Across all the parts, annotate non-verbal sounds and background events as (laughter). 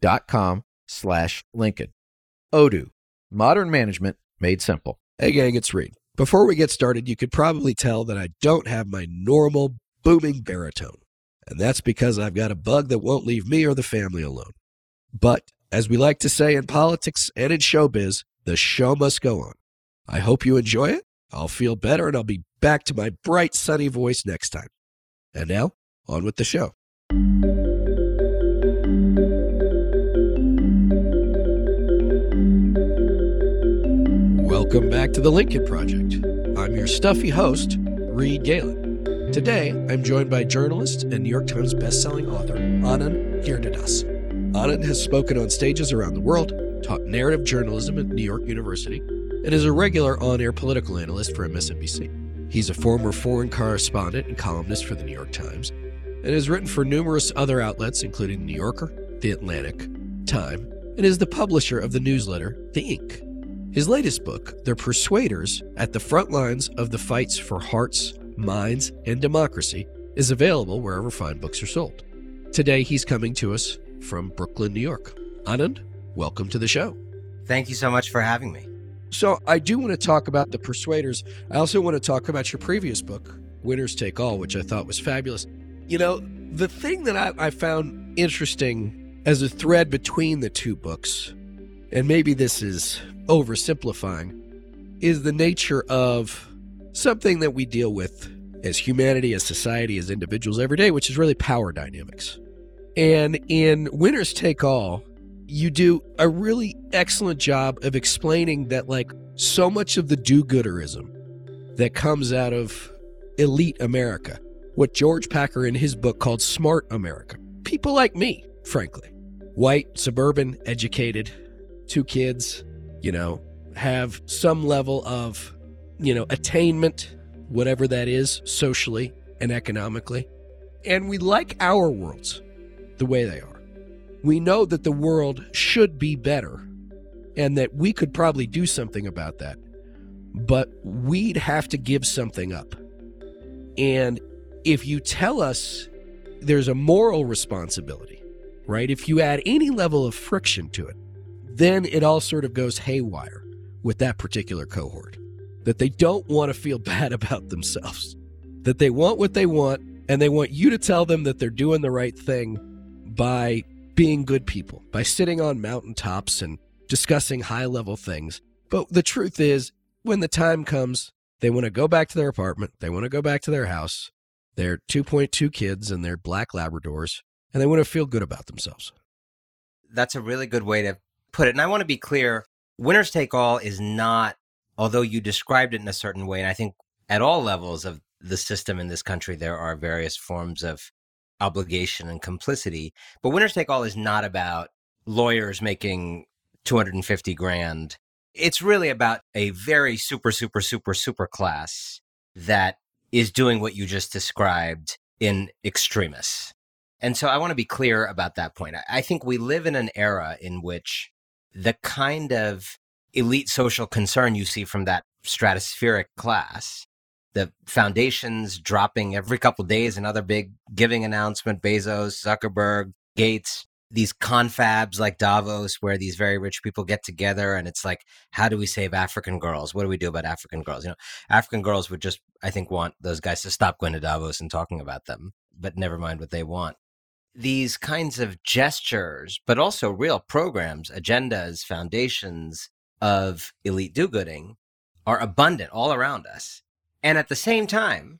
dot com slash Lincoln. Odoo, modern management made simple. Hey gang, it's Reed. Before we get started, you could probably tell that I don't have my normal booming baritone. And that's because I've got a bug that won't leave me or the family alone. But as we like to say in politics and in showbiz, the show must go on. I hope you enjoy it. I'll feel better and I'll be back to my bright, sunny voice next time. And now, on with the show. Welcome back to the Lincoln Project. I'm your stuffy host, Reed Galen. Today, I'm joined by journalist and New York Times bestselling author Anand Giridharadas. Anand has spoken on stages around the world, taught narrative journalism at New York University, and is a regular on air political analyst for MSNBC. He's a former foreign correspondent and columnist for the New York Times, and has written for numerous other outlets, including The New Yorker, The Atlantic, Time, and is the publisher of the newsletter The Ink. His latest book, The Persuaders At the Front Lines of the Fights for Hearts, Minds, and Democracy, is available wherever fine books are sold. Today, he's coming to us from Brooklyn, New York. Anand, welcome to the show. Thank you so much for having me. So, I do want to talk about The Persuaders. I also want to talk about your previous book, Winners Take All, which I thought was fabulous. You know, the thing that I, I found interesting as a thread between the two books, and maybe this is oversimplifying, is the nature of something that we deal with as humanity, as society, as individuals every day, which is really power dynamics. And in Winners Take All, you do a really excellent job of explaining that, like, so much of the do gooderism that comes out of elite America, what George Packer in his book called Smart America, people like me, frankly, white, suburban, educated, two kids, you know, have some level of, you know, attainment, whatever that is, socially and economically. And we like our worlds the way they are. We know that the world should be better and that we could probably do something about that. But we'd have to give something up. And if you tell us there's a moral responsibility, right? If you add any level of friction to it, then it all sort of goes haywire with that particular cohort. That they don't want to feel (laughs) bad about themselves, that they want what they want, and they want you to tell them that they're doing the right thing by being good people, by sitting on mountaintops and discussing high level things. But the truth is, when the time comes, they want to go back to their apartment, they want to go back to their house, their 2.2 kids and their black Labradors, and they want to feel good about themselves. That's a really good way to put it. And I want to be clear winners take all is not, although you described it in a certain way, and I think at all levels of the system in this country, there are various forms of obligation and complicity. But winners take all is not about lawyers making 250 grand. It's really about a very super, super, super, super class that is doing what you just described in extremis. And so I want to be clear about that point. I think we live in an era in which the kind of elite social concern you see from that stratospheric class. The foundations dropping every couple days another big giving announcement bezos zuckerberg gates these confabs like davos where these very rich people get together and it's like how do we save african girls? What do we do about african girls? You know african girls would just i think want those guys to stop going to davos and talking about them but never mind what they want these kinds of gestures, but also real programs, agendas, foundations of elite do gooding are abundant all around us. And at the same time,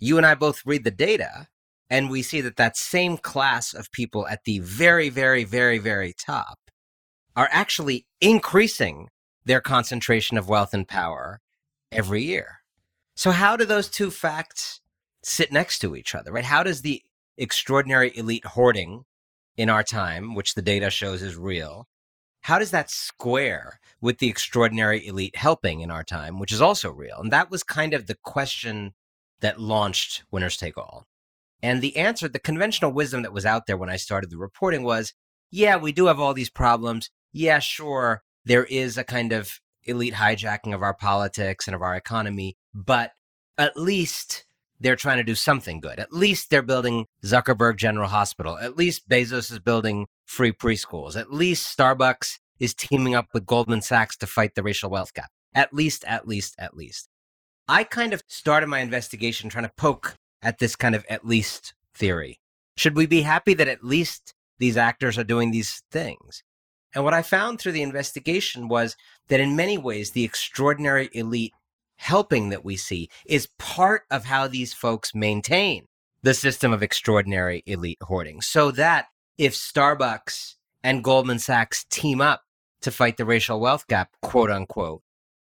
you and I both read the data and we see that that same class of people at the very, very, very, very top are actually increasing their concentration of wealth and power every year. So, how do those two facts sit next to each other, right? How does the extraordinary elite hoarding in our time, which the data shows is real, how does that square with the extraordinary elite helping in our time, which is also real? And that was kind of the question that launched Winners Take All. And the answer, the conventional wisdom that was out there when I started the reporting was yeah, we do have all these problems. Yeah, sure, there is a kind of elite hijacking of our politics and of our economy, but at least they're trying to do something good. At least they're building Zuckerberg General Hospital. At least Bezos is building free preschools. At least Starbucks is teaming up with Goldman Sachs to fight the racial wealth gap. At least, at least, at least. I kind of started my investigation trying to poke at this kind of at least theory. Should we be happy that at least these actors are doing these things? And what I found through the investigation was that in many ways, the extraordinary elite helping that we see is part of how these folks maintain the system of extraordinary elite hoarding. So that if Starbucks and Goldman Sachs team up to fight the racial wealth gap, quote unquote,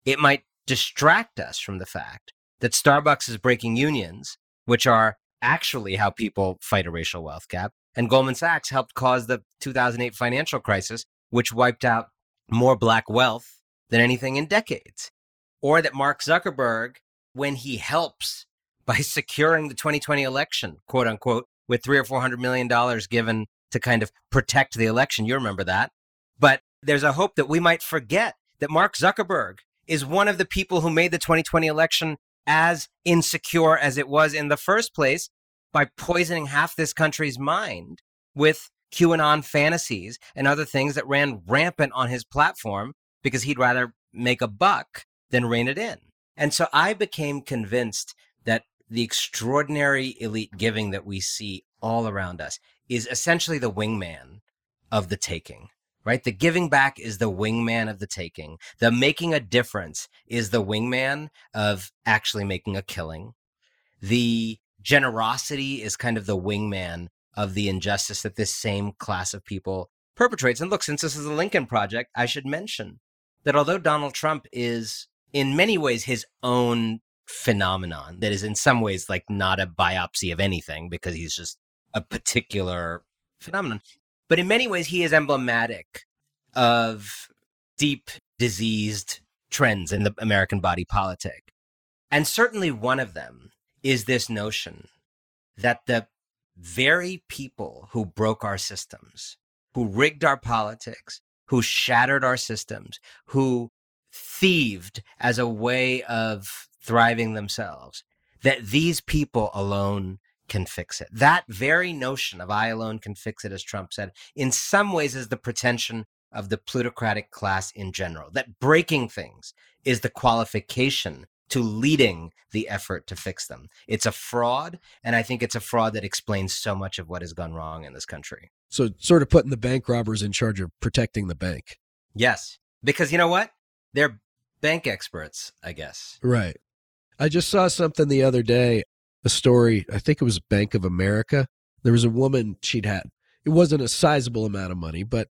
it might distract us from the fact that Starbucks is breaking unions, which are actually how people fight a racial wealth gap. And Goldman Sachs helped cause the 2008 financial crisis, which wiped out more black wealth than anything in decades. Or that Mark Zuckerberg, when he helps (laughs) by securing the 2020 election, quote unquote, with three or four hundred million dollars given to kind of protect the election. You remember that. But there's a hope that we might forget that Mark Zuckerberg is one of the people who made the 2020 election as insecure as it was in the first place by poisoning half this country's mind with QAnon fantasies and other things that ran rampant on his platform because he'd rather make a buck than rein it in. And so I became convinced that the extraordinary elite giving that we see all around us is essentially the wingman of the taking, right? The giving back is the wingman of the taking. The making a difference is the wingman of actually making a killing. The generosity is kind of the wingman of the injustice that this same class of people perpetrates. And look, since this is a Lincoln Project, I should mention that although Donald Trump is in many ways his own phenomenon that is in some ways like not a biopsy of anything because he's just a particular phenomenon. But in many ways, he is emblematic of deep diseased trends in the American body politic. And certainly one of them is this notion that the very people who broke our systems, who rigged our politics, who shattered our systems, who thieved as a way of thriving themselves, that these people alone can fix it. That very notion of I alone can fix it, as Trump said, in some ways is the pretension of the plutocratic class in general, that breaking things is the qualification to leading the effort to fix them. It's a fraud, and I think it's a fraud that explains so much of what has gone wrong in this country. So, sort of putting the bank robbers in charge of protecting the bank. Yes, because you know what? They're bank experts, I guess. Right. I just saw something the other day a story. I think it was Bank of America. There was a woman she'd had. It wasn't a sizable amount of money, but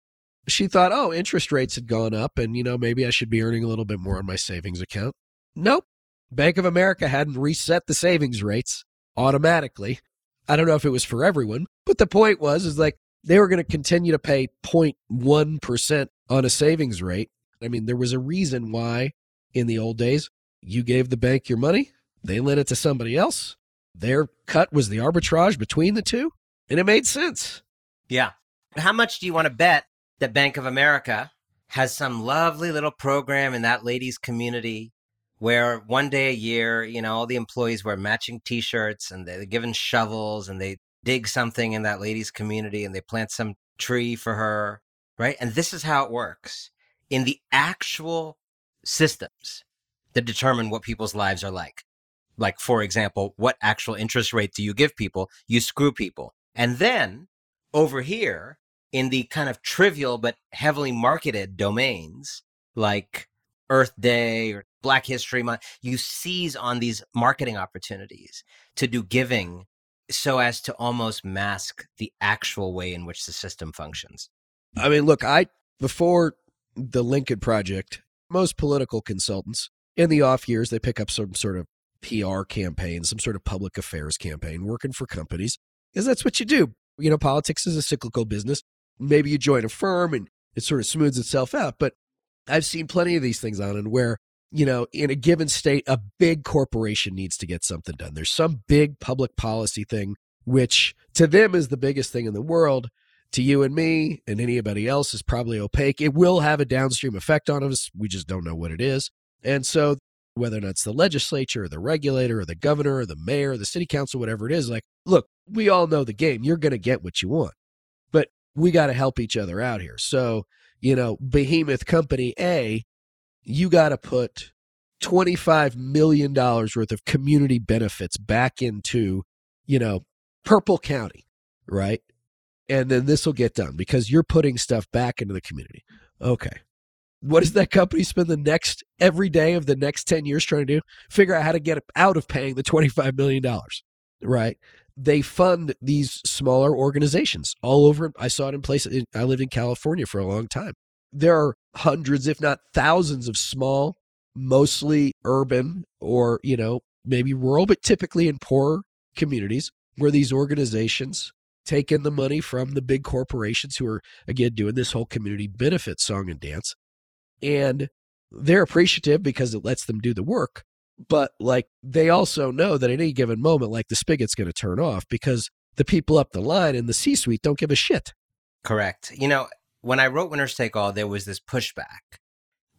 she thought, oh, interest rates had gone up and, you know, maybe I should be earning a little bit more on my savings account. Nope. Bank of America hadn't reset the savings rates automatically. I don't know if it was for everyone, but the point was, is like they were going to continue to pay 0.1% on a savings rate. I mean, there was a reason why in the old days you gave the bank your money, they lent it to somebody else, their cut was the arbitrage between the two, and it made sense. Yeah. How much do you want to bet that Bank of America has some lovely little program in that ladies' community where one day a year, you know, all the employees wear matching t shirts and they're given shovels and they dig something in that lady's community and they plant some tree for her, right? And this is how it works in the actual systems that determine what people's lives are like. Like for example what actual interest rate do you give people? You screw people. And then over here in the kind of trivial but heavily marketed domains like earth day or black history month you seize on these marketing opportunities to do giving so as to almost mask the actual way in which the system functions. I mean look i before the lincoln project most political consultants in the off years they pick up some sort of PR campaign, some sort of public affairs campaign, working for companies, because that's what you do. You know, politics is a cyclical business. Maybe you join a firm and it sort of smooths itself out. But I've seen plenty of these things on and where, you know, in a given state, a big corporation needs to get something done. There's some big public policy thing, which to them is the biggest thing in the world. To you and me and anybody else is probably opaque. It will have a downstream effect on us. We just don't know what it is. And so whether or not it's the legislature or the regulator or the governor or the mayor or the city council, whatever it is, like, look, we all know the game. You're going to get what you want, but we got to help each other out here. So, you know, Behemoth Company A, you got to put $25 million worth of community benefits back into, you know, Purple County, right? And then this will get done because you're putting stuff back into the community. Okay. What does that company spend the next every day of the next 10 years trying to do? Figure out how to get out of paying the $25 million, right? They fund these smaller organizations all over. I saw it in places. I lived in California for a long time. There are hundreds, if not thousands, of small, mostly urban or, you know, maybe rural, but typically in poor communities where these organizations take in the money from the big corporations who are, again, doing this whole community benefit song and dance and they're appreciative because it lets them do the work. But like they also know that at any given moment, like the spigot's going to turn off because the people up the line in the C suite don't give a shit. Correct. You know, when I wrote Winners Take All, there was this pushback.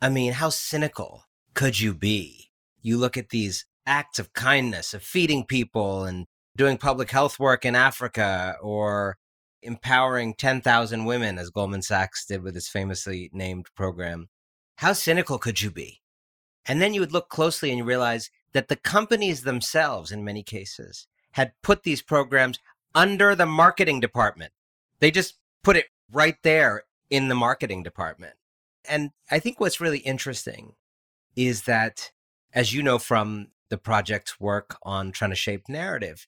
I mean, how cynical could you be? You look at these acts of kindness, of feeding people and doing public health work in Africa or empowering 10,000 women, as Goldman Sachs did with its famously named program. How cynical could you be? And then you would look closely and you realize that the companies themselves, in many cases, had put these programs under the marketing department. They just put it right there in the marketing department. And I think what's really interesting is that, as you know from the project's work on trying to shape narrative,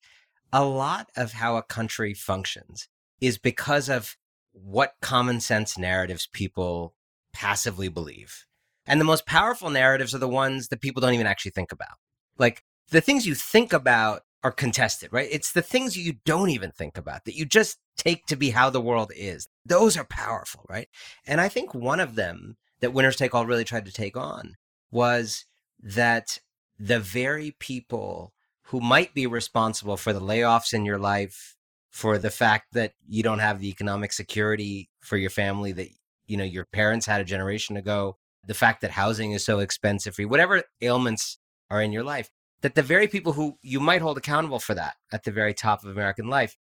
a lot of how a country functions is because of what common sense narratives people passively believe. And the most powerful narratives are the ones that people don't even actually think about. Like the things you think about are contested, right? It's the things you don't even think about that you just take to be how the world is. Those are powerful, right? And I think one of them that Winners Take All really tried to take on was that the very people who might be responsible for the layoffs in your life, for the fact that you don't have the economic security for your family that you know your parents had a generation ago the fact that housing is so expensive for you whatever ailments are in your life that the very people who you might hold accountable for that at the very top of american life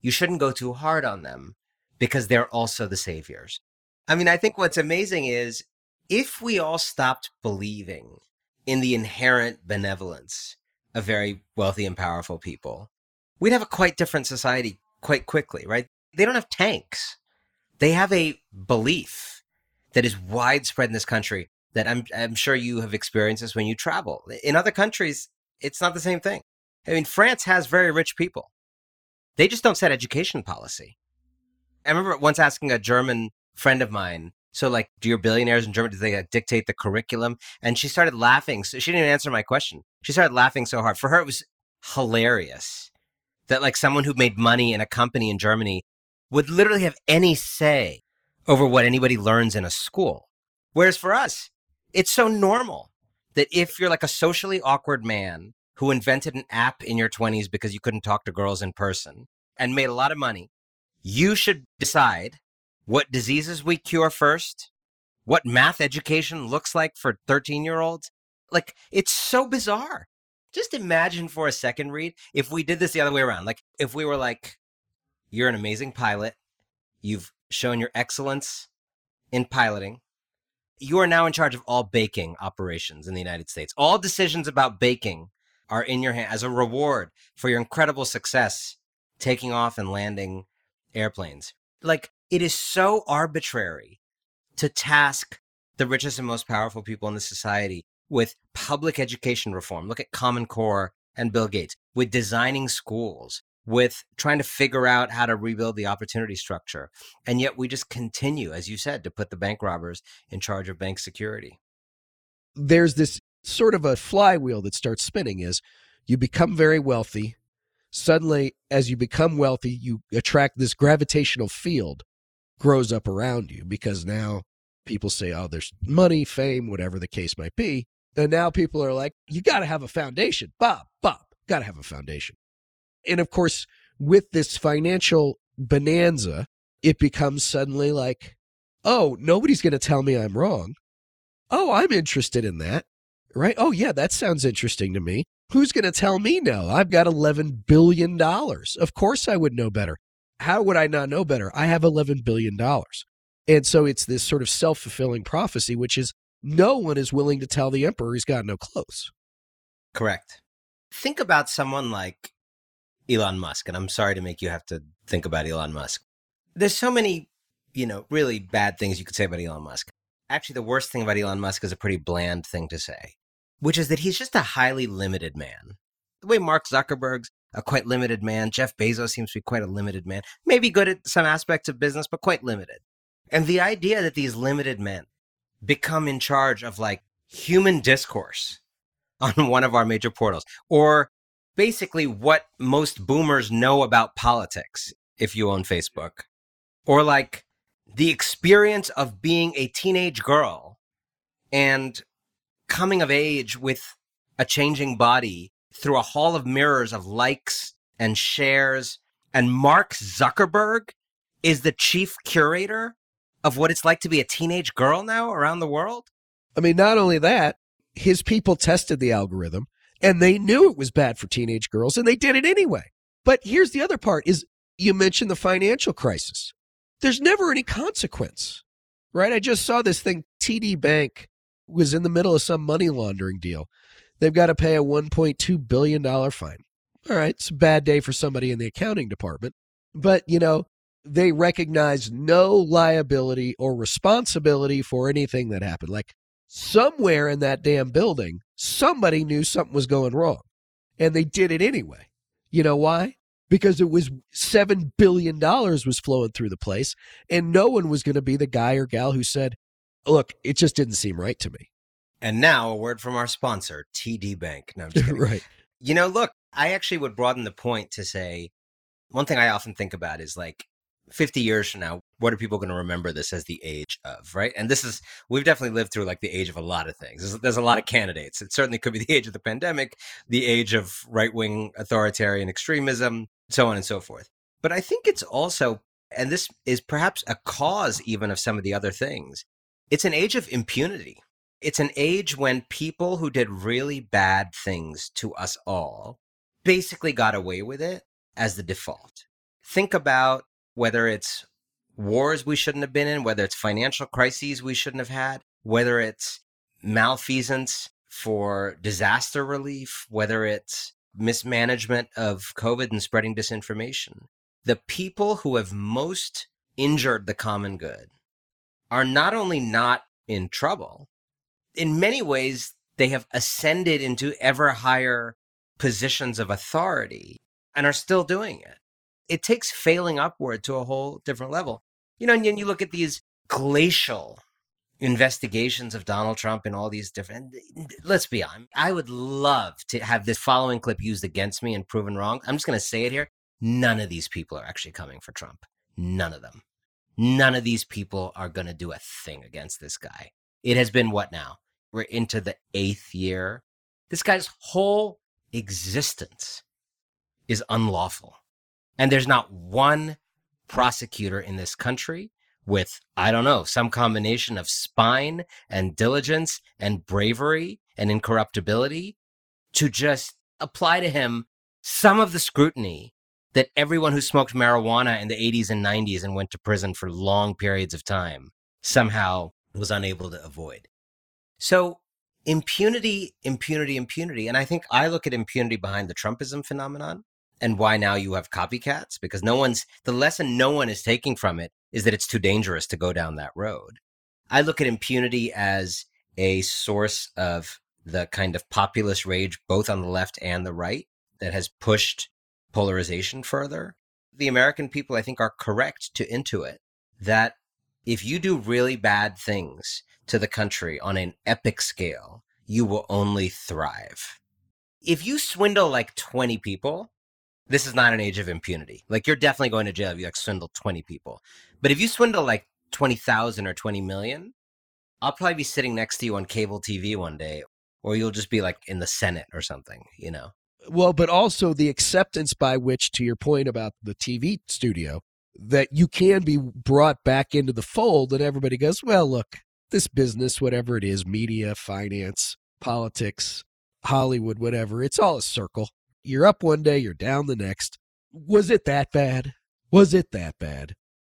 you shouldn't go too hard on them because they're also the saviors. I mean i think what's amazing is if we all stopped believing in the inherent benevolence of very wealthy and powerful people we'd have a quite different society quite quickly right they don't have tanks they have a belief that is widespread in this country that I'm, I'm sure you have experienced this when you travel. In other countries, it's not the same thing. I mean, France has very rich people. They just don't set education policy. I remember once asking a German friend of mine, so like, do your billionaires in Germany, do they dictate the curriculum? And she started laughing. So she didn't answer my question. She started laughing so hard. For her, it was hilarious that like someone who made money in a company in Germany would literally have any say over what anybody learns in a school. Whereas for us, it's so normal that if you're like a socially awkward man who invented an app in your 20s because you couldn't talk to girls in person and made a lot of money, you should decide what diseases we cure first, what math education looks like for 13 year olds. Like, it's so bizarre. Just imagine for a second, Reed, if we did this the other way around. Like, if we were like, you're an amazing pilot. You've shown your excellence in piloting. You are now in charge of all baking operations in the United States. All decisions about baking are in your hand as a reward for your incredible success taking off and landing airplanes. Like, it is so arbitrary to task the richest and most powerful people in the society with public education reform. Look at Common Core and Bill Gates, with designing schools, with trying to figure out how to rebuild the opportunity structure. And yet we just continue, as you said, to put the bank robbers in charge of bank security. There's this sort of a flywheel that starts spinning is you become very wealthy. Suddenly, as you become wealthy, you attract this gravitational field grows up around you because now people say, oh, there's money, fame, whatever the case might be. And now people are like, you got to have a foundation. Bob, Bob, got to have a foundation. And of course, with this financial bonanza, it becomes suddenly like, oh, nobody's going to tell me I'm wrong. Oh, I'm interested in that. Right? Oh, yeah, that sounds interesting to me. Who's going to tell me no? I've got $11 billion. Of course I would know better. How would I not know better? I have $11 billion. And so it's this sort of self fulfilling prophecy, which is no one is willing to tell the emperor he's got no clothes. Correct. Think about someone like Elon Musk, and I'm sorry to make you have to think about Elon Musk. There's so many, you know, really bad things you could say about Elon Musk. Actually, the worst thing about Elon Musk is a pretty bland thing to say, which is that he's just a highly limited man. The way Mark Zuckerberg's a quite limited man, Jeff Bezos seems to be quite a limited man. Maybe good at some aspects of business, but quite limited. And the idea that these limited men become in charge of like human discourse (laughs) on one of our major portals, or basically what most boomers know about politics if you own Facebook, or like the experience of being a teenage girl and coming of age with a changing body through a hall of mirrors of likes and shares. And Mark Zuckerberg is the chief curator of what it's like to be a teenage girl now around the world? I mean, not only that, his people tested the algorithm and they knew it was bad for teenage girls and they did it anyway. But here's the other part is you mentioned the financial crisis. There's never any consequence. Right? I just saw this thing TD Bank was in the middle of some money laundering deal. They've got to pay a 1.2 billion dollar fine. All right, it's a bad day for somebody in the accounting department. But, you know, they recognize no liability or responsibility for anything that happened. Like somewhere in that damn building, somebody knew something was going wrong and they did it anyway. You know why? Because it was $7 billion was flowing through the place and no one was going to be the guy or gal who said, look, it just didn't seem right to me. And now a word from our sponsor, TD Bank. No, right. You know, look, I actually would broaden the point to say one thing I often think about is like 50 years from now, what are people going to remember this as the age of, right? And this is, we've definitely lived through like the age of a lot of things. There's, there's a lot of candidates. It certainly could be the age of the pandemic, the age of right wing authoritarian extremism, so on and so forth. But I think it's also, and this is perhaps a cause even of some of the other things, it's an age of impunity. It's an age when people who did really bad things to us all basically got away with it as the default. Think about whether it's wars we shouldn't have been in, whether it's financial crises we shouldn't have had, whether it's malfeasance for disaster relief, whether it's mismanagement of COVID and spreading disinformation. The people who have most injured the common good are not only not in trouble, in many ways, they have ascended into ever higher positions of authority and are still doing it it takes failing upward to a whole different level. You know, and then you look at these glacial investigations of Donald Trump and all these different. Let's be honest. I would love to have this following clip used against me and proven wrong. I'm just going to say it here. None of these people are actually coming for Trump. None of them. None of these people are going to do a thing against this guy. It has been what now? We're into the eighth year. This guy's whole existence is unlawful. And there's not one prosecutor in this country with, I don't know, some combination of spine and diligence and bravery and incorruptibility to just apply to him some of the scrutiny that everyone who smoked marijuana in the 80s and 90s and went to prison for long periods of time somehow was unable to avoid. So impunity, impunity, impunity. And I think I look at impunity behind the Trumpism phenomenon and why now you have copycats because no one's the lesson no one is taking from it is that it's too dangerous to go down that road. I look at impunity as a source of the kind of populist rage both on the left and the right that has pushed polarization further. The American people I think are correct to intuit that if you do really bad things to the country on an epic scale, you will only thrive. If you swindle like 20 people, this is not an age of impunity. Like you're definitely going to jail if you like swindle 20 people. But if you swindle like 20,000 or 20 million, I'll probably be sitting next to you on cable TV one day, or you'll just be like in the Senate or something, you know? Well, but also the acceptance by which, to your point about the TV studio, that you can be brought back into the fold, and everybody goes, well, look, this business, whatever it is, media, finance, politics, Hollywood, whatever, it's all a circle. You're up one day, you're down the next. Was it that bad? Was it that bad?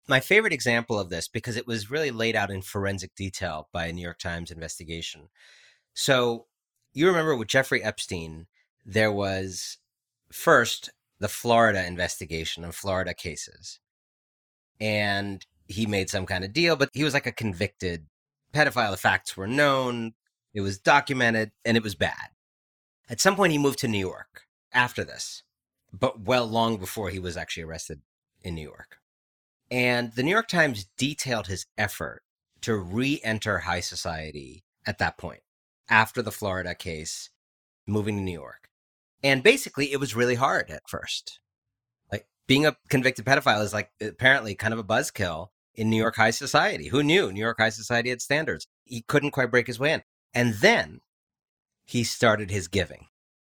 My favorite example of this, because it was really laid out in forensic detail by a New York Times investigation. So you remember with Jeffrey Epstein, there was first the Florida investigation of Florida cases. And he made some kind of deal, but he was like a convicted pedophile. The facts were known, it was documented, and it was bad. At some point, he moved to New York after this, but well, long before he was actually arrested in New York. And the New York Times detailed his effort to re enter high society at that point, after the Florida case, moving to New York. And basically, it was really hard at first. Being a convicted pedophile is like apparently kind of a buzzkill in New York high society. Who knew New York high society had standards? He couldn't quite break his way in. And then he started his giving,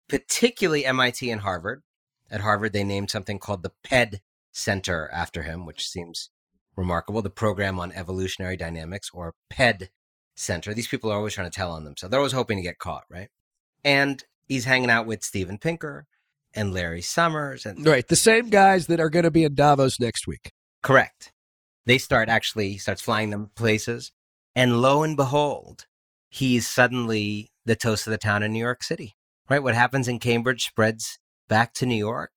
particularly MIT and Harvard. At Harvard, they named something called the PED Center after him, which seems remarkable. The Program on Evolutionary Dynamics, or PED Center. These people are always trying to tell on them. So they're always hoping to get caught, right? And he's hanging out with Steven Pinker and Larry Summers and right the same guys that are going to be in Davos next week. Correct. They start actually starts flying them places, and lo and behold, he's suddenly the toast of the town in New York City. Right? What happens in Cambridge spreads back to New York.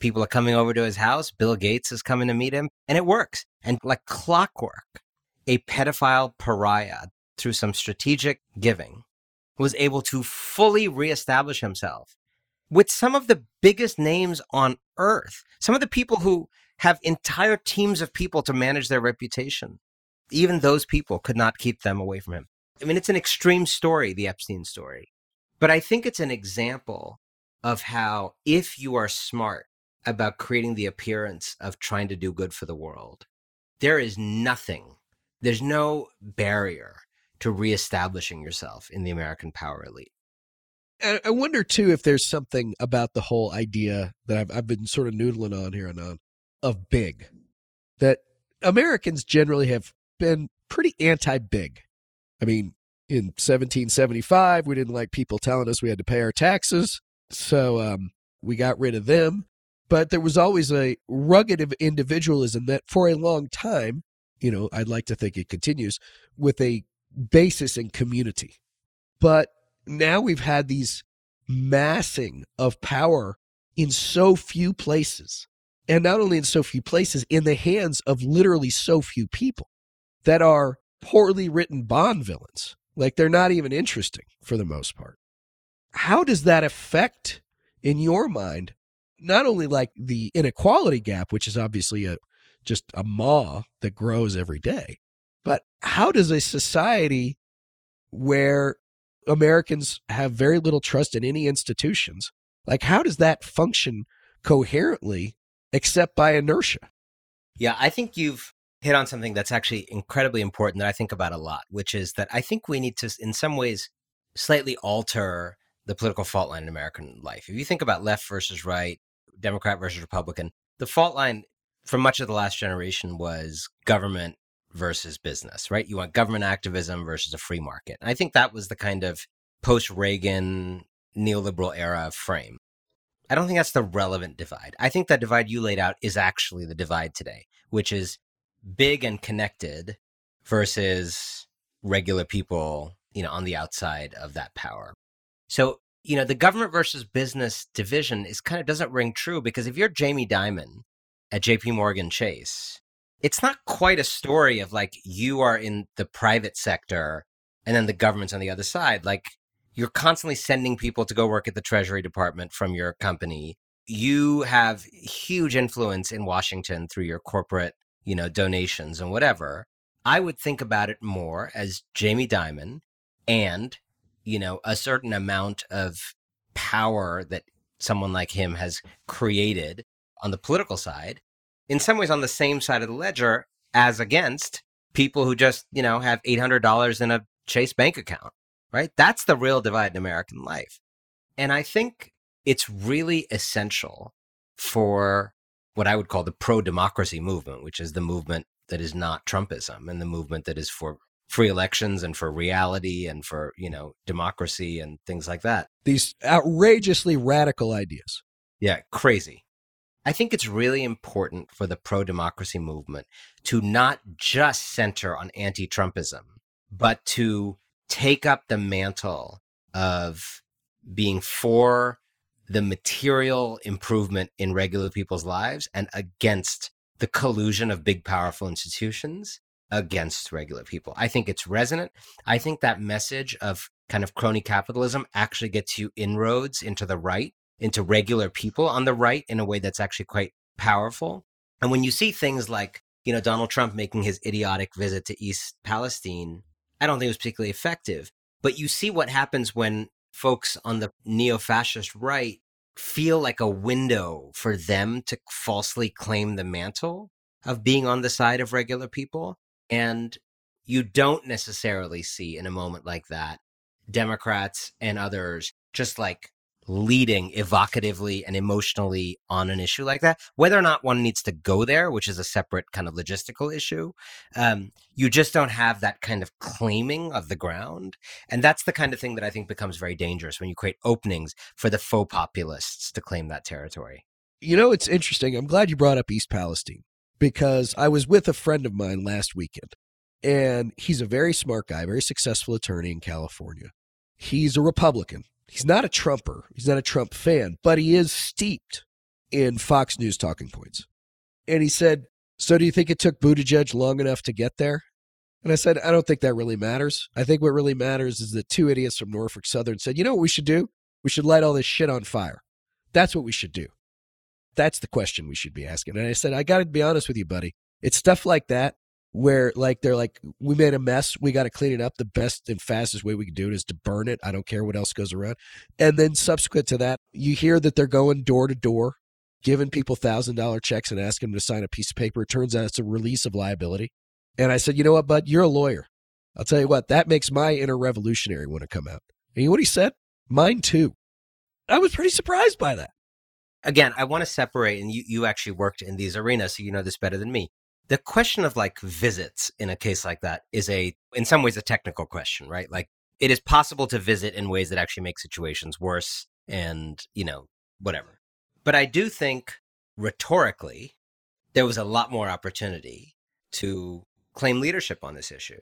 People are coming over to his house. Bill Gates is coming to meet him, and it works. And like clockwork, a pedophile pariah through some strategic giving was able to fully reestablish himself with some of the biggest names on earth, some of the people who have entire teams of people to manage their reputation. Even those people could not keep them away from him. I mean, it's an extreme story, the Epstein story, but I think it's an example of how, if you are smart about creating the appearance of trying to do good for the world, there is nothing, there's no barrier to reestablishing yourself in the American power elite. I wonder too if there's something about the whole idea that I've, I've been sort of noodling on here and on of big, that Americans generally have been pretty anti big. I mean, in 1775, we didn't like people telling us we had to pay our taxes, so um, we got rid of them. But there was always a rugged individualism that for a long time, you know, I'd like to think it continues with a basis in community. But now we've had these massing of power in so few places. And not only in so few places, in the hands of literally so few people that are poorly written Bond villains. Like they're not even interesting for the most part. How does that affect, in your mind, not only like the inequality gap, which is obviously a just a maw that grows every day, but how does a society where Americans have very little trust in any institutions, like how does that function coherently except by inertia? Yeah, I think you've hit on something that's actually incredibly important that I think about a lot, which is that I think we need to, in some ways, slightly alter the political fault line in American life. If you think about left versus right, Democrat versus Republican, the fault line for much of the last generation was government versus business, right? You want government activism versus a free market. And I think that was the kind of post Reagan neoliberal era frame. I don't think that's the relevant divide. I think that divide you laid out is actually the divide today, which is big and connected versus regular people, you know, on the outside of that power. So, you know, the government versus business division is kind of doesn't ring true because if you're Jamie Dimon at JP Morgan Chase, it's not quite a story of like you are in the private sector and then the government's on the other side. Like you're constantly sending people to go work at the Treasury Department from your company. You have huge influence in Washington through your corporate, you know, donations and whatever. I would think about it more as Jamie Dimon and, you know, a certain amount of power that someone like him has created on the political side, in some ways on the same side of the ledger as against people who just, you know, have $800 in a Chase bank account, right? That's the real divide in American life. And I think it's really essential for what I would call the pro democracy movement, which is the movement that is not Trumpism and the movement that is for free elections and for reality and for, you know, democracy and things like that. These outrageously radical ideas. Yeah, crazy. I think it's really important for the pro democracy movement to not just center on anti Trumpism, but to take up the mantle of being for the material improvement in regular people's lives and against the collusion of big, powerful institutions against regular people. I think it's resonant. I think that message of kind of crony capitalism actually gets you inroads into the right, into regular people on the right in a way that's actually quite powerful. And when you see things like, you know, Donald Trump making his idiotic visit to East Palestine, I don't think it was particularly effective. But you see what happens when folks on the neo fascist right feel like a window for them to falsely claim the mantle of being on the side of regular people. And you don't necessarily see in a moment like that Democrats and others just like leading evocatively and emotionally on an issue like that. Whether or not one needs to go there, which is a separate kind of logistical issue, um, you just don't have that kind of claiming of the ground. And that's the kind of thing that I think becomes very dangerous when you create openings for the faux populists to claim that territory. You know, it's interesting. I'm glad you brought up East Palestine because I was with a friend of mine last weekend, and he's a very smart guy, very successful attorney in California. He's a Republican He's not a Trumper. He's not a Trump fan, but he is steeped in Fox News talking points. And he said, So do you think it took Buttigieg long enough to get there? And I said, I don't think that really matters. I think what really matters is that two idiots from Norfolk Southern said, You know what we should do? We should light all this shit on fire. That's what we should do. That's the question we should be asking. And I said, I got to be honest with you, buddy. It's stuff like that where like they're like we made a mess. We got to clean it up the best and fastest way we can do it is to burn it. I don't care what else goes around. And then subsequent to that you hear that they're going door to door giving people thousand dollar checks and asking them to sign a piece of paper. It turns out it's a release of liability. And i said you know what bud? You're a lawyer. I'll tell you what that makes my inner revolutionary want to come out. And you know what he said? Mine too. I was pretty surprised by that. Again i want to separate and you, you actually worked in these arenas so you know this better than me the question of like visits in a case like that is a in some ways a technical question right? Like it is possible to visit in ways that actually make situations worse and you know whatever. But i do think rhetorically there was a lot more opportunity to claim leadership on this issue.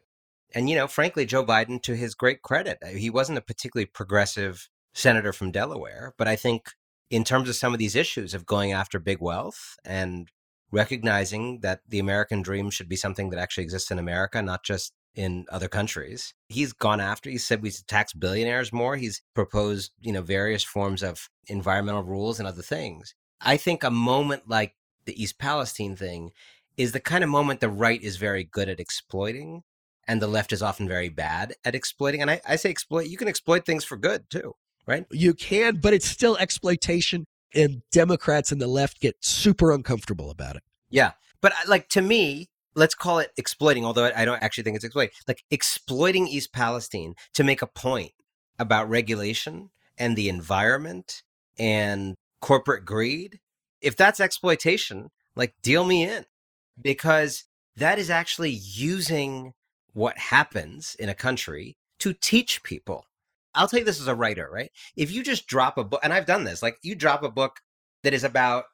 And you know frankly joe biden to his great credit uh, he wasn't a particularly progressive senator from delaware but i think in terms of some of these issues of going after big wealth and recognizing that the American dream should be something that actually exists in America, not just in other countries. He's gone after, he said we should tax billionaires more. He's proposed, you know, various forms of environmental rules and other things. I think a moment like the East Palestine thing is the kind of moment the right is very good at exploiting and the left is often very bad at exploiting. And I, I say exploit, you can exploit things for good too, right? You can, but it's still exploitation and Democrats and the left get super uncomfortable about it. Yeah. But uh, like to me, let's call it exploiting, although I don't actually think it's exploiting, like exploiting East Palestine to make a point about regulation and the environment and corporate greed. If that's exploitation, like deal me in because that is actually using what happens in a country to teach people I'll tell you this as a writer, right? If you just drop a book, and I've done this, like you drop a book that is about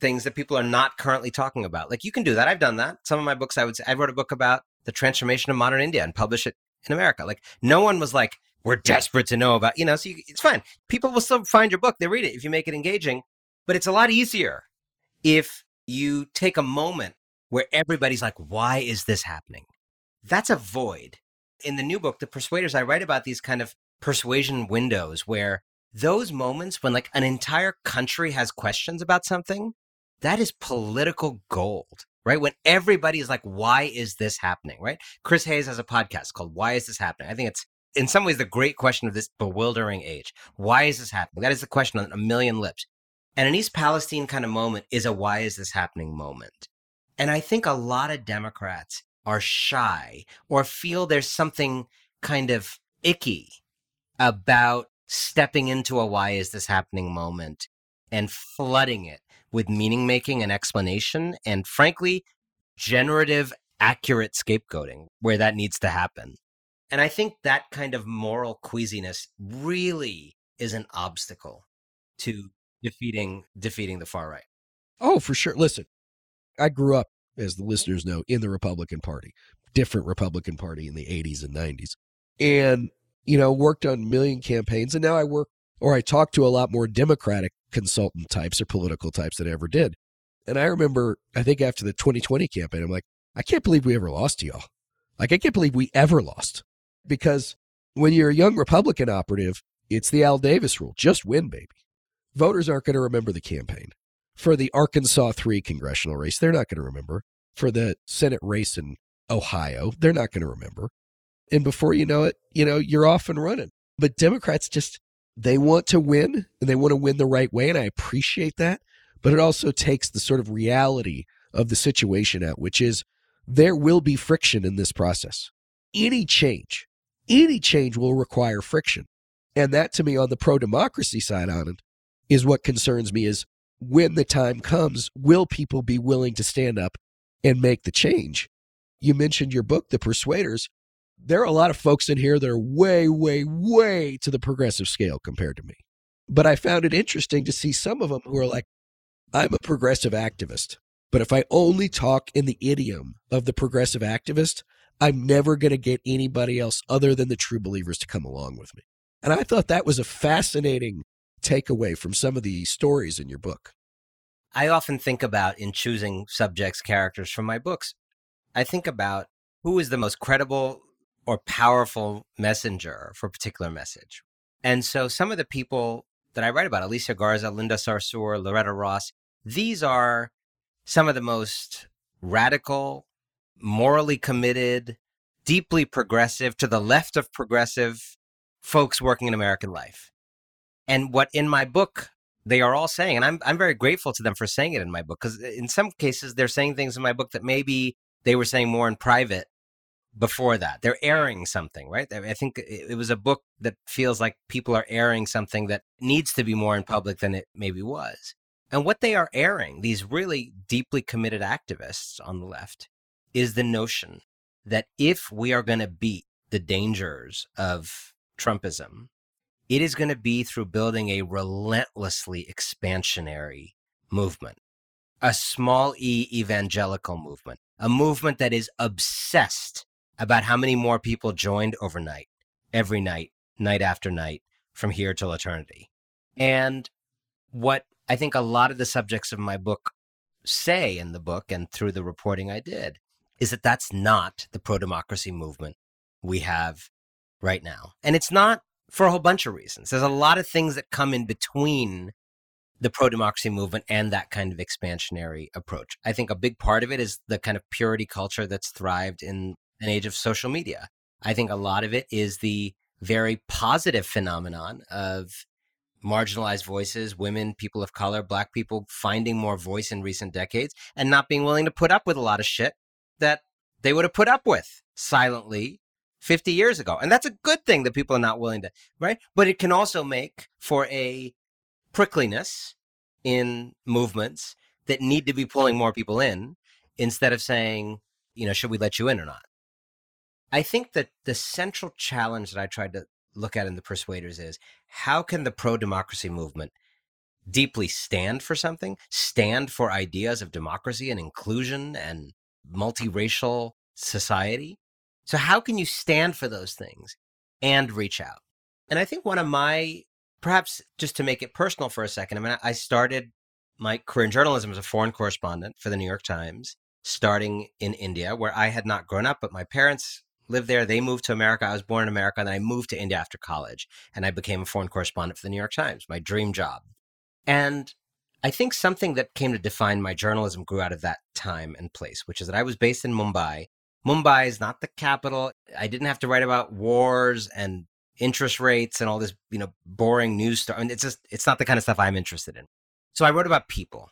things that people are not currently talking about. Like you can do that. I've done that. Some of my books, I would say, I wrote a book about the transformation of modern India and publish it in America. Like no one was like, we're desperate to know about, you know, so you, it's fine. People will still find your book. They read it if you make it engaging, but it's a lot easier if you take a moment where everybody's like, why is this happening? That's a void. In the new book, The Persuaders, I write about these kind of persuasion windows where those moments when like an entire country has questions about something, that is political gold, right? When everybody is like, why is this happening, right? Chris Hayes has a podcast called Why Is This Happening? I think it's in some ways the great question of this bewildering age. Why is this happening? That is the question on a million lips. And an East Palestine kind of moment is a why is this happening moment. And I think a lot of Democrats are shy or feel there's something kind of icky about stepping into a why is this happening moment and flooding it with meaning making and explanation and frankly generative accurate scapegoating where that needs to happen. And i think that kind of moral queasiness really is an obstacle to defeating defeating the far right. Oh for sure. Listen i grew up as the listeners know in the republican party different republican party in the 80s and 90s and you know, worked on million campaigns, and now I work or I talk to a lot more Democratic consultant types or political types than I ever did. And I remember, I think after the 2020 campaign, I'm like, I can't believe we ever lost to y'all. Like, I can't believe we ever lost. Because when you're a young Republican operative, it's the Al Davis rule just win, baby. Voters aren't going to remember the campaign. For the Arkansas 3 congressional race, they're not going to remember. For the Senate race in Ohio, they're not going to remember. And before you know it, you know, you're off and running. But Democrats just, they want to win and they want to win the right way. And I appreciate that. But it also takes the sort of reality of the situation out, which is there will be friction in this process. Any change, any change will require friction. And that to me on the pro democracy side on it is what concerns me is when the time comes, will people be willing to stand up and make the change? You mentioned your book, The Persuaders there are a lot of folks in here that are way, way, way to the progressive scale compared to me. But I found it interesting to see some of them who are like, I'm a progressive activist. But if I only talk in the idiom of the progressive activist, I'm never going to get anybody else other than the true believers to come along with me. And I thought that was a fascinating takeaway from some of the stories in your book. I often think about in choosing subjects, characters from my books, I think about who is the most credible or powerful messenger for a particular message. And so some of the people that I write about, Alicia Garza, Linda Sarsour, Loretta Ross, these are some of the most radical, morally committed, deeply progressive, to the left of progressive folks working in American life. And what in my book they are all saying, and I'm I'm very grateful to them for saying it in my book, because in some cases they're saying things in my book that maybe they were saying more in private before that. They're airing something, right? I think it was a book that feels like people are airing something that needs to be more in public than it maybe was. And what they are airing, these really deeply committed activists on the left, is the notion that if we are going to beat the dangers of Trumpism, it is going to be through building a relentlessly expansionary movement, a small e evangelical movement, a movement that is obsessed about how many more people joined overnight, every night, night after night, from here till eternity. And what I think a lot of the subjects of my book say in the book and through the reporting I did is that that's not the pro democracy movement we have right now. And it's not for a whole bunch of reasons. There's a lot of things that come in between the pro democracy movement and that kind of expansionary approach. I think a big part of it is the kind of purity culture that's thrived in an age of social media. I think a lot of it is the very positive phenomenon of marginalized voices, women, people of color, black people finding more voice in recent decades and not being willing to put up with a lot of shit that they would have put up with silently 50 years ago. And that's a good thing that people are not willing to, right? But it can also make for a prickliness in movements that need to be pulling more people in instead of saying, you know, should we let you in or not? I think that the central challenge that I tried to look at in the Persuaders is how can the pro democracy movement deeply stand for something, stand for ideas of democracy and inclusion and multiracial society? So, how can you stand for those things and reach out? And I think one of my, perhaps just to make it personal for a second, I mean, I started my career in journalism as a foreign correspondent for the New York Times, starting in India, where I had not grown up, but my parents lived there. They moved to America. I was born in America. And I moved to India after college and I became a foreign correspondent for the New York Times, my dream job. And I think something that came to define my journalism grew out of that time and place, which is that I was based in Mumbai Mumbai is not the capital. I didn't have to write about wars and interest rates and all this, you know, boring news stuff. I mean, it's just, it's not the kind of stuff I'm interested in. So I wrote about people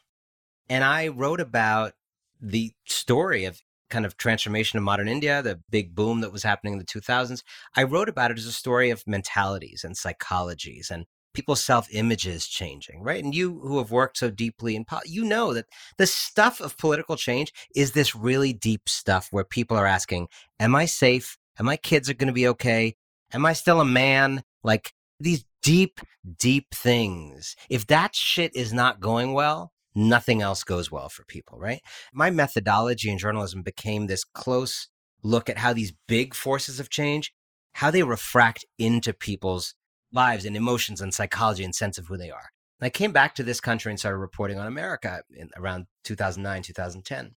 and I wrote about the story of kind of transformation of modern India, the big boom that was happening in the 2000s. I wrote about it as a story of mentalities and psychologies and people's self images changing, right? And you who have worked so deeply in politics, you know that the stuff of political change is this really deep stuff where people are asking, Am I safe? Am my kids are going to be okay? Am I still a man? Like these deep, deep things. If that shit is not going well, nothing else goes well for people, right? My methodology in journalism became this close look at how these big forces of change, how they refract into people's lives and emotions and psychology and sense of who they are. And I came back to this country and started reporting on America in around 2009, 2010.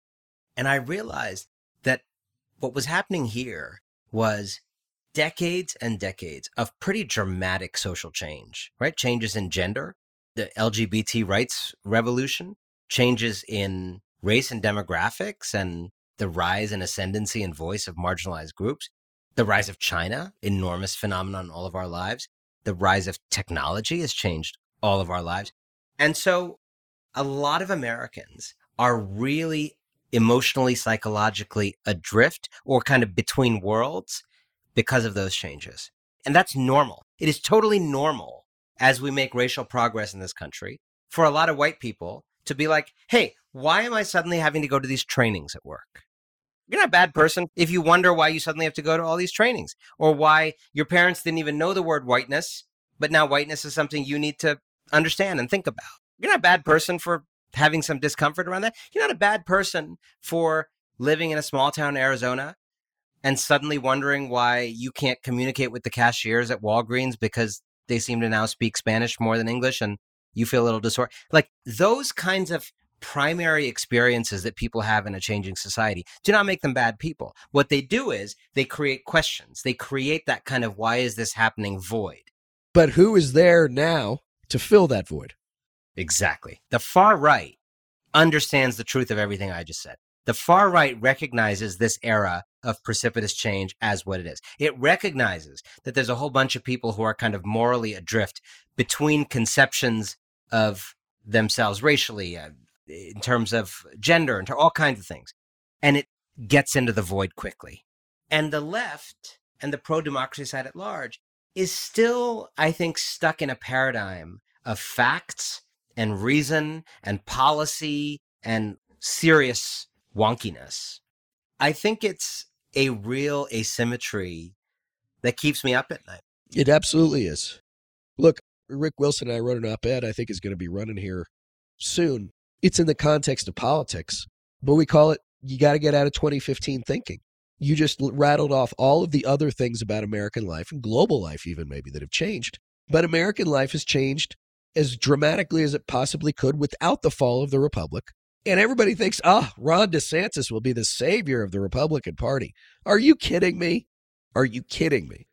And I realized that what was happening here was decades and decades of pretty dramatic social change, right? Changes in gender, the LGBT rights revolution, changes in race and demographics, and the rise and ascendancy and voice of marginalized groups, the rise of China, enormous phenomenon in all of our lives, the rise of technology has changed all of our lives. And so a lot of Americans are really emotionally, psychologically adrift or kind of between worlds because of those changes. And that's normal. It is totally normal as we make racial progress in this country for a lot of white people to be like, hey, why am I suddenly having to go to these trainings at work? You're not a bad person if you wonder why you suddenly have to go to all these trainings or why your parents didn't even know the word whiteness, but now whiteness is something you need to understand and think about. You're not a bad person for having some discomfort around that. You're not a bad person for living in a small town in Arizona and suddenly wondering why you can't communicate with the cashiers at Walgreens because they seem to now speak Spanish more than English and you feel a little disordered. Like those kinds of primary experiences that people have in a changing society do not make them bad people. What they do is they create questions. They create that kind of why is this happening void. But who is there now to fill that void? Exactly. The far right understands the truth of everything I just said. The far right recognizes this era of precipitous change as what it is. It recognizes that there's a whole bunch of people who are kind of morally adrift between conceptions of themselves racially, uh, in terms of gender, and all kinds of things. And it gets into the void quickly. And the left and the pro democracy side at large is still, I think, stuck in a paradigm of facts and reason and policy and serious wonkiness. I think it's a real asymmetry that keeps me up at night. It absolutely is. Look, Rick Wilson and I wrote an op ed I think is going to be running here soon it's in the context of politics, but we call it you got to get out of 2015 thinking. You just rattled off all of the other things about American life and global life, even maybe that have changed. But American life has changed as dramatically as it possibly could without the fall of the Republic. And everybody thinks, ah, oh, Ron DeSantis will be the savior of the Republican Party. Are you kidding me? Are you kidding me?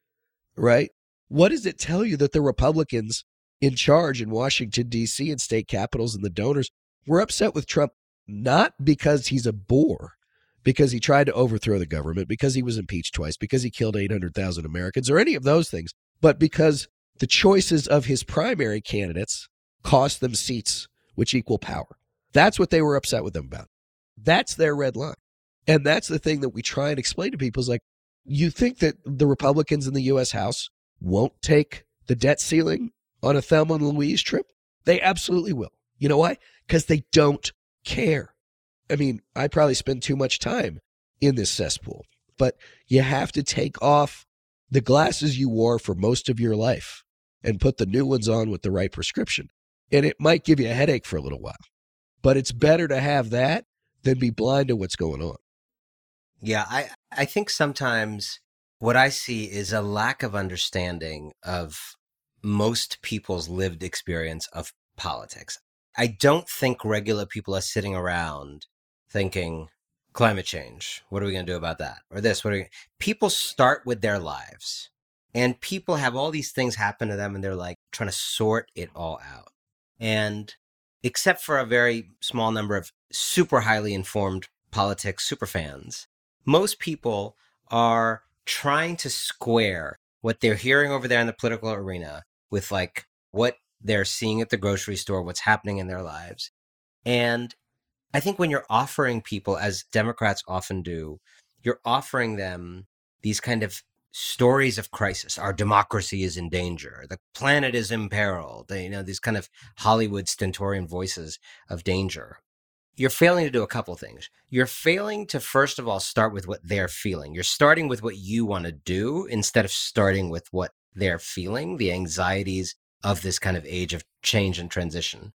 Right? What does it tell you that the Republicans in charge in Washington, D.C., and state capitals and the donors we're upset with Trump not because he's a bore, because he tried to overthrow the government, because he was impeached twice, because he killed 800,000 Americans, or any of those things, but because the choices of his primary candidates cost them seats which equal power. That's what they were upset with them about. That's their red line. And that's the thing that we try and explain to people is like, you think that the Republicans in the U.S. House won't take the debt ceiling on a Thelma and Louise trip? They absolutely will. You know why? Because they don't care. I mean, I probably spend too much time in this cesspool, but you have to take off the glasses you wore for most of your life and put the new ones on with the right prescription. And it might give you a headache for a little while, but it's better to have that than be blind to what's going on. Yeah, I, I think sometimes what I see is a lack of understanding of most people's lived experience of politics. I don't think regular people are sitting around thinking climate change. What are we going to do about that? Or this? What are we... people start with their lives, and people have all these things happen to them, and they're like trying to sort it all out. And except for a very small number of super highly informed politics super fans, most people are trying to square what they're hearing over there in the political arena with like what they're seeing at the grocery store, what's happening in their lives. And I think when you're offering people, as Democrats often do, you're offering them these kind of stories of crisis. Our democracy is in danger. The planet is imperiled. You know, these kind of Hollywood stentorian voices of danger. You're failing to do a couple things. You're failing to, first of all, start with what they're feeling. You're starting with what you want to do instead of starting with what they're feeling, the anxieties of this kind of age of change and transition.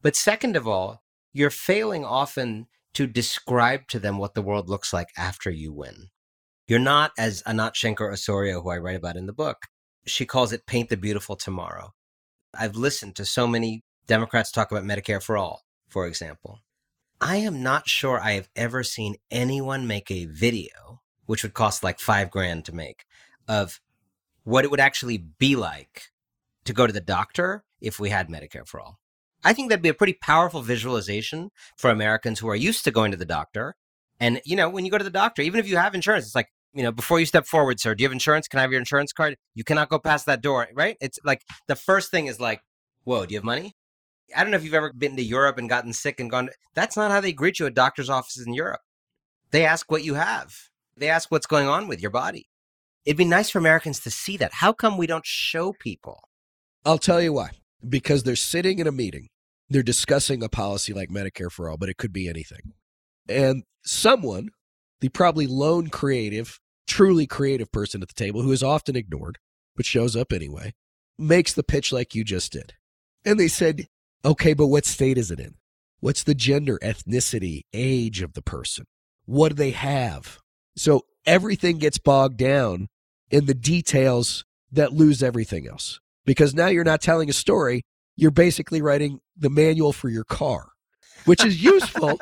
But second of all, you're failing often to describe to them what the world looks like after you win. You're not, as Anat Shenker Osorio, who I write about in the book, she calls it paint the beautiful tomorrow. I've listened to so many Democrats talk about Medicare for all, for example. I am not sure I have ever seen anyone make a video, which would cost like five grand to make, of what it would actually be like to go to the doctor if we had Medicare for all. I think that'd be a pretty powerful visualization for Americans who are used to going to the doctor. And, you know, when you go to the doctor, even if you have insurance, it's like, you know, before you step forward, sir, do you have insurance? Can I have your insurance card? You cannot go past that door, right? It's like the first thing is like, whoa, do you have money? I don't know if you've ever been to Europe and gotten sick and gone. That's not how they greet you at doctor's offices in Europe. They ask what you have, they ask what's going on with your body. It'd be nice for Americans to see that. How come we don't show people? I'll tell you why. Because they're sitting in a meeting, they're discussing a policy like Medicare for all, but it could be anything. And someone, the probably lone creative, truly creative person at the table who is often ignored, but shows up anyway, makes the pitch like you just did. And they said, okay, but what state is it in? What's the gender, ethnicity, age of the person? What do they have? So everything gets bogged down in the details that lose everything else. Because now you're not telling a story, you're basically writing the manual for your car, which is (laughs) useful,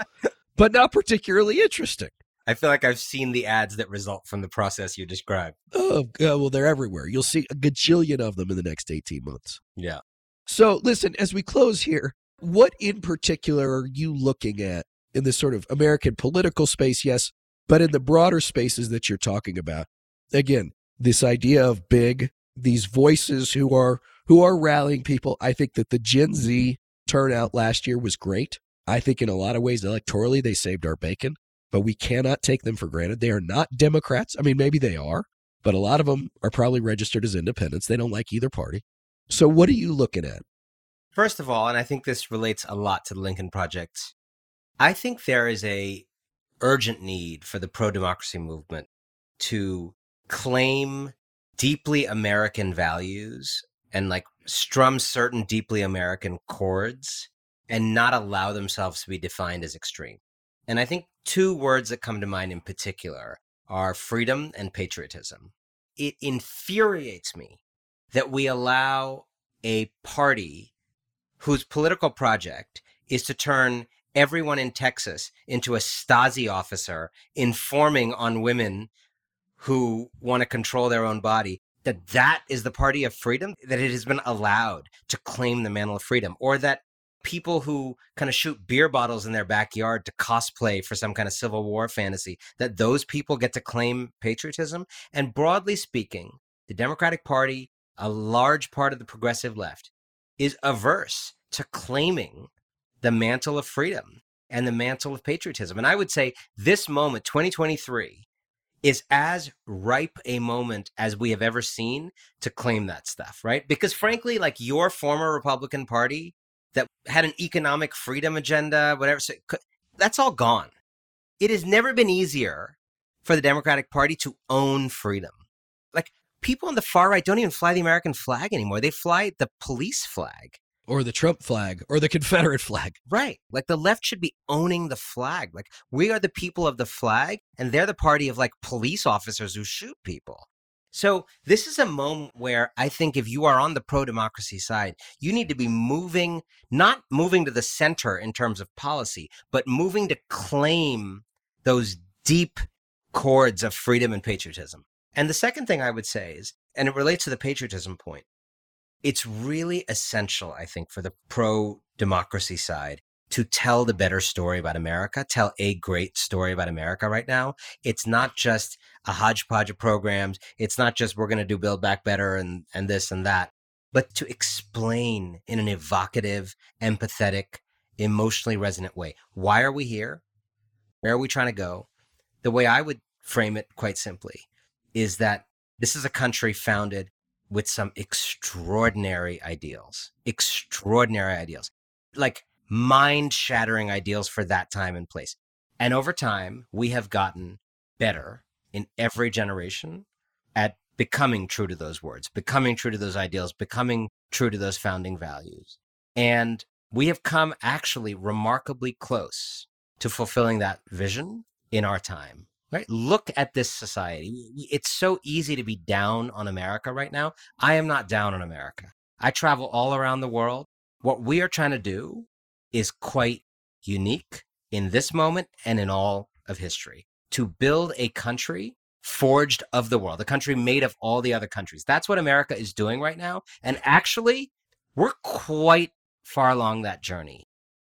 but not particularly interesting. I feel like I've seen the ads that result from the process you described. Oh, uh, well, they're everywhere. You'll see a gajillion of them in the next 18 months. Yeah. So, listen, as we close here, what in particular are you looking at in this sort of American political space? Yes, but in the broader spaces that you're talking about. Again, this idea of big, these voices who are who are rallying people. I think that the Gen Z turnout last year was great. I think in a lot of ways electorally they saved our bacon, but we cannot take them for granted. They are not Democrats. I mean, maybe they are, but a lot of them are probably registered as independents. They don't like either party. So what are you looking at? First of all, and I think this relates a lot to the Lincoln Project, I think there is a urgent need for the pro democracy movement to claim deeply American values and like strum certain deeply American chords and not allow themselves to be defined as extreme. And I think two words that come to mind in particular are freedom and patriotism. It infuriates me that we allow a party whose political project is to turn everyone in Texas into a Stasi officer informing on women who want to control their own body that that is the party of freedom that it has been allowed to claim the mantle of freedom or that people who kind of shoot beer bottles in their backyard to cosplay for some kind of civil war fantasy that those people get to claim patriotism and broadly speaking the democratic party a large part of the progressive left is averse to claiming the mantle of freedom and the mantle of patriotism and i would say this moment 2023 is as ripe a moment as we have ever seen to claim that stuff, right? Because frankly, like your former Republican Party that had an economic freedom agenda, whatever, so that's all gone. It has never been easier for the Democratic Party to own freedom. Like people on the far right don't even fly the American flag anymore. They fly the police flag or the Trump flag or the (laughs) Confederate flag. Right. Like the left should be owning the flag. Like we are the people of the flag and they're the party of like police officers who shoot people. So this is a moment where I think if you are on the pro democracy side, you need to be moving, not moving to the center in terms of policy, but moving to claim those deep chords of freedom and patriotism. And the second thing I would say is, and it relates to the patriotism point, it's really essential, I think, for the pro democracy side to tell the better story about America, tell a great story about America right now. It's not just a hodgepodge of programs. It's not just we're going to do Build Back Better and, and this and that, but to explain in an evocative, empathetic, emotionally resonant way. Why are we here? Where are we trying to go? The way I would frame it quite simply is that this is a country founded with some extraordinary ideals, extraordinary ideals, like mind shattering ideals for that time and place. And over time, we have gotten better in every generation at becoming true to those words, becoming true to those ideals, becoming true to those founding values. And we have come actually remarkably close to fulfilling that vision in our time. Right? Look at this society. It's so easy to be down on America right now. I am not down on America. I travel all around the world. What we are trying to do is quite unique in this moment and in all of history to build a country forged of the world, a country made of all the other countries. That's what America is doing right now. And actually, we're quite far along that journey.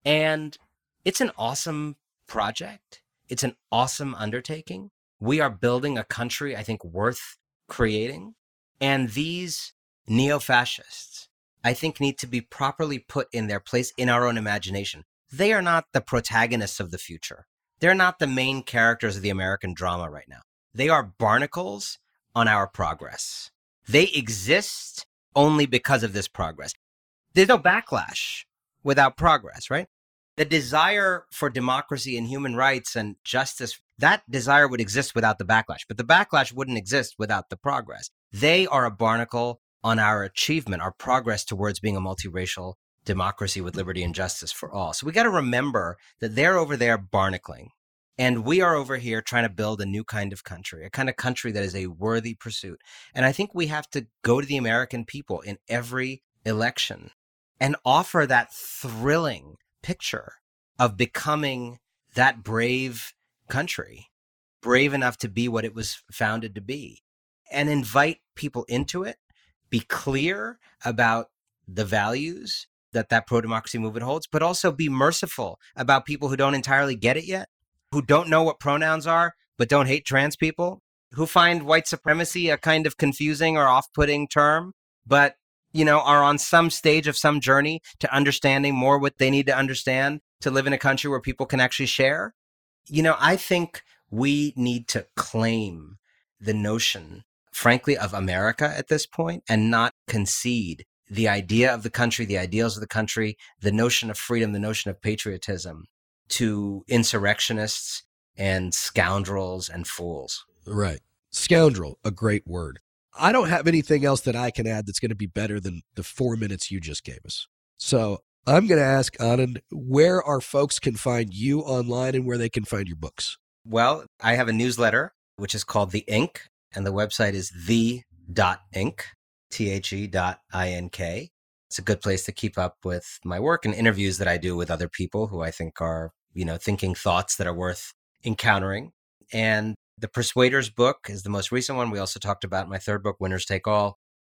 And it's an awesome project. It's an awesome undertaking. We are building a country, I think, worth creating. And these neo fascists, I think, need to be properly put in their place in our own imagination. They are not the protagonists of the future. They're not the main characters of the American drama right now. They are barnacles on our progress. They exist only because of this progress. There's no backlash without progress, right? the desire for democracy and human rights and justice, that desire would exist without the backlash, but the backlash wouldn't exist without the progress. They are a barnacle on our achievement, our progress towards being a multiracial democracy with liberty and justice for all. So we got to remember that they're over there barnacling. And we are over here trying to build a new kind of country, a kind of country that is a worthy pursuit. And I think we have to go to the American people in every election and offer that thrilling picture of becoming that brave country, brave enough to be what it was founded to be, and invite people into it, be clear about the values that that pro democracy movement holds, but also be merciful about people who don't entirely get it yet, who don't know what pronouns are, but don't hate trans people, who find white supremacy a kind of confusing or off putting term, but you know, are on some stage of some journey to understanding more what they need to understand to live in a country where people can actually share. You know, I think we need to claim the notion, frankly, of America at this point and not concede the idea of the country, the ideals of the country, the notion of freedom, the notion of patriotism to insurrectionists and scoundrels and fools. Right. Scoundrel, a great word. I don't have anything else that I can add that's going to be better than the four minutes you just gave us. So I'm going to ask Anand where our folks can find you online and where they can find your books. Well, I have a newsletter which is called The Ink, and the website is the.ink, T H E dot I N K. It's a good place to keep up with my work and interviews that I do with other people who I think are, you know, thinking thoughts that are worth encountering. And the Persuaders book is the most recent one. We also talked about my third book, Winners Take All.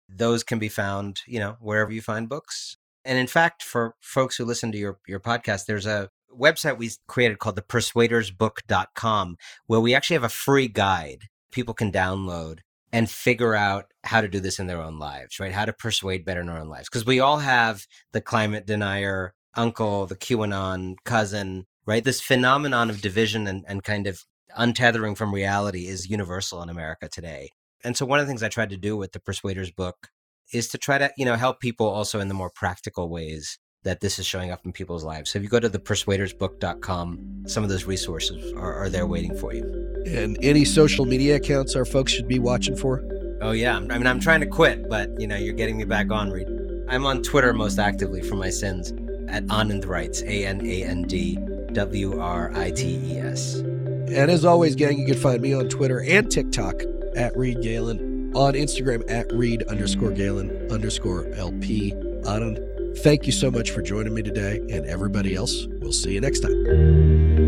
Those can be found, you know, wherever you find books. And in fact, for folks who listen to your, your podcast, there's a website we created called the persuadersbook.com where we actually have a free guide people can download and figure out how to do this in their own lives, right? How to persuade better in our own lives. Because we all have the climate denier uncle, the QAnon cousin, right? This phenomenon of division and, and kind of untethering from reality is universal in America today. And so one of the things I tried to do with the Persuaders book is to try to, you know, help people also in the more practical ways that this is showing up in people's lives. So if you go to the persuadersbook.com, some of those resources are, are there waiting for you. And any social media accounts our folks should be watching for? Oh yeah, I mean I'm trying to quit, but you know, you're getting me back on Reed. I'm on Twitter most actively for my sins at Anand Writes, A N A N D W R I T E S. And as always, gang, you can find me on Twitter and TikTok at Reed Galen, on Instagram at Reed underscore Galen underscore LP. Anand, thank you so much for joining me today, and everybody else, we'll see you next time.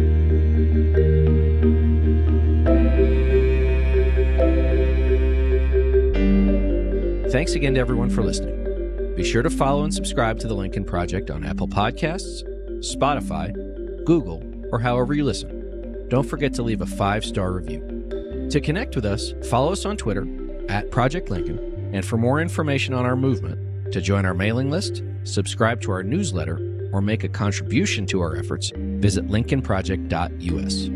Thanks again to everyone for listening. Be sure to follow and subscribe to the Lincoln Project on Apple Podcasts, Spotify, Google, or however you listen. Don't forget to leave a five star review. To connect with us, follow us on Twitter at Project Lincoln, and for more information on our movement, to join our mailing list, subscribe to our newsletter, or make a contribution to our efforts, visit lincolnproject.us.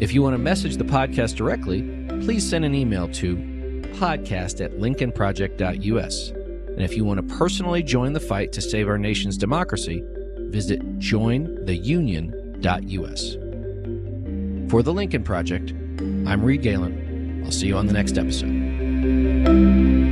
If you want to message the podcast directly, please send an email to podcast at lincolnproject.us. And if you want to personally join the fight to save our nation's democracy, visit jointheunion.us. For the Lincoln Project, I'm Reed Galen. I'll see you on the next episode.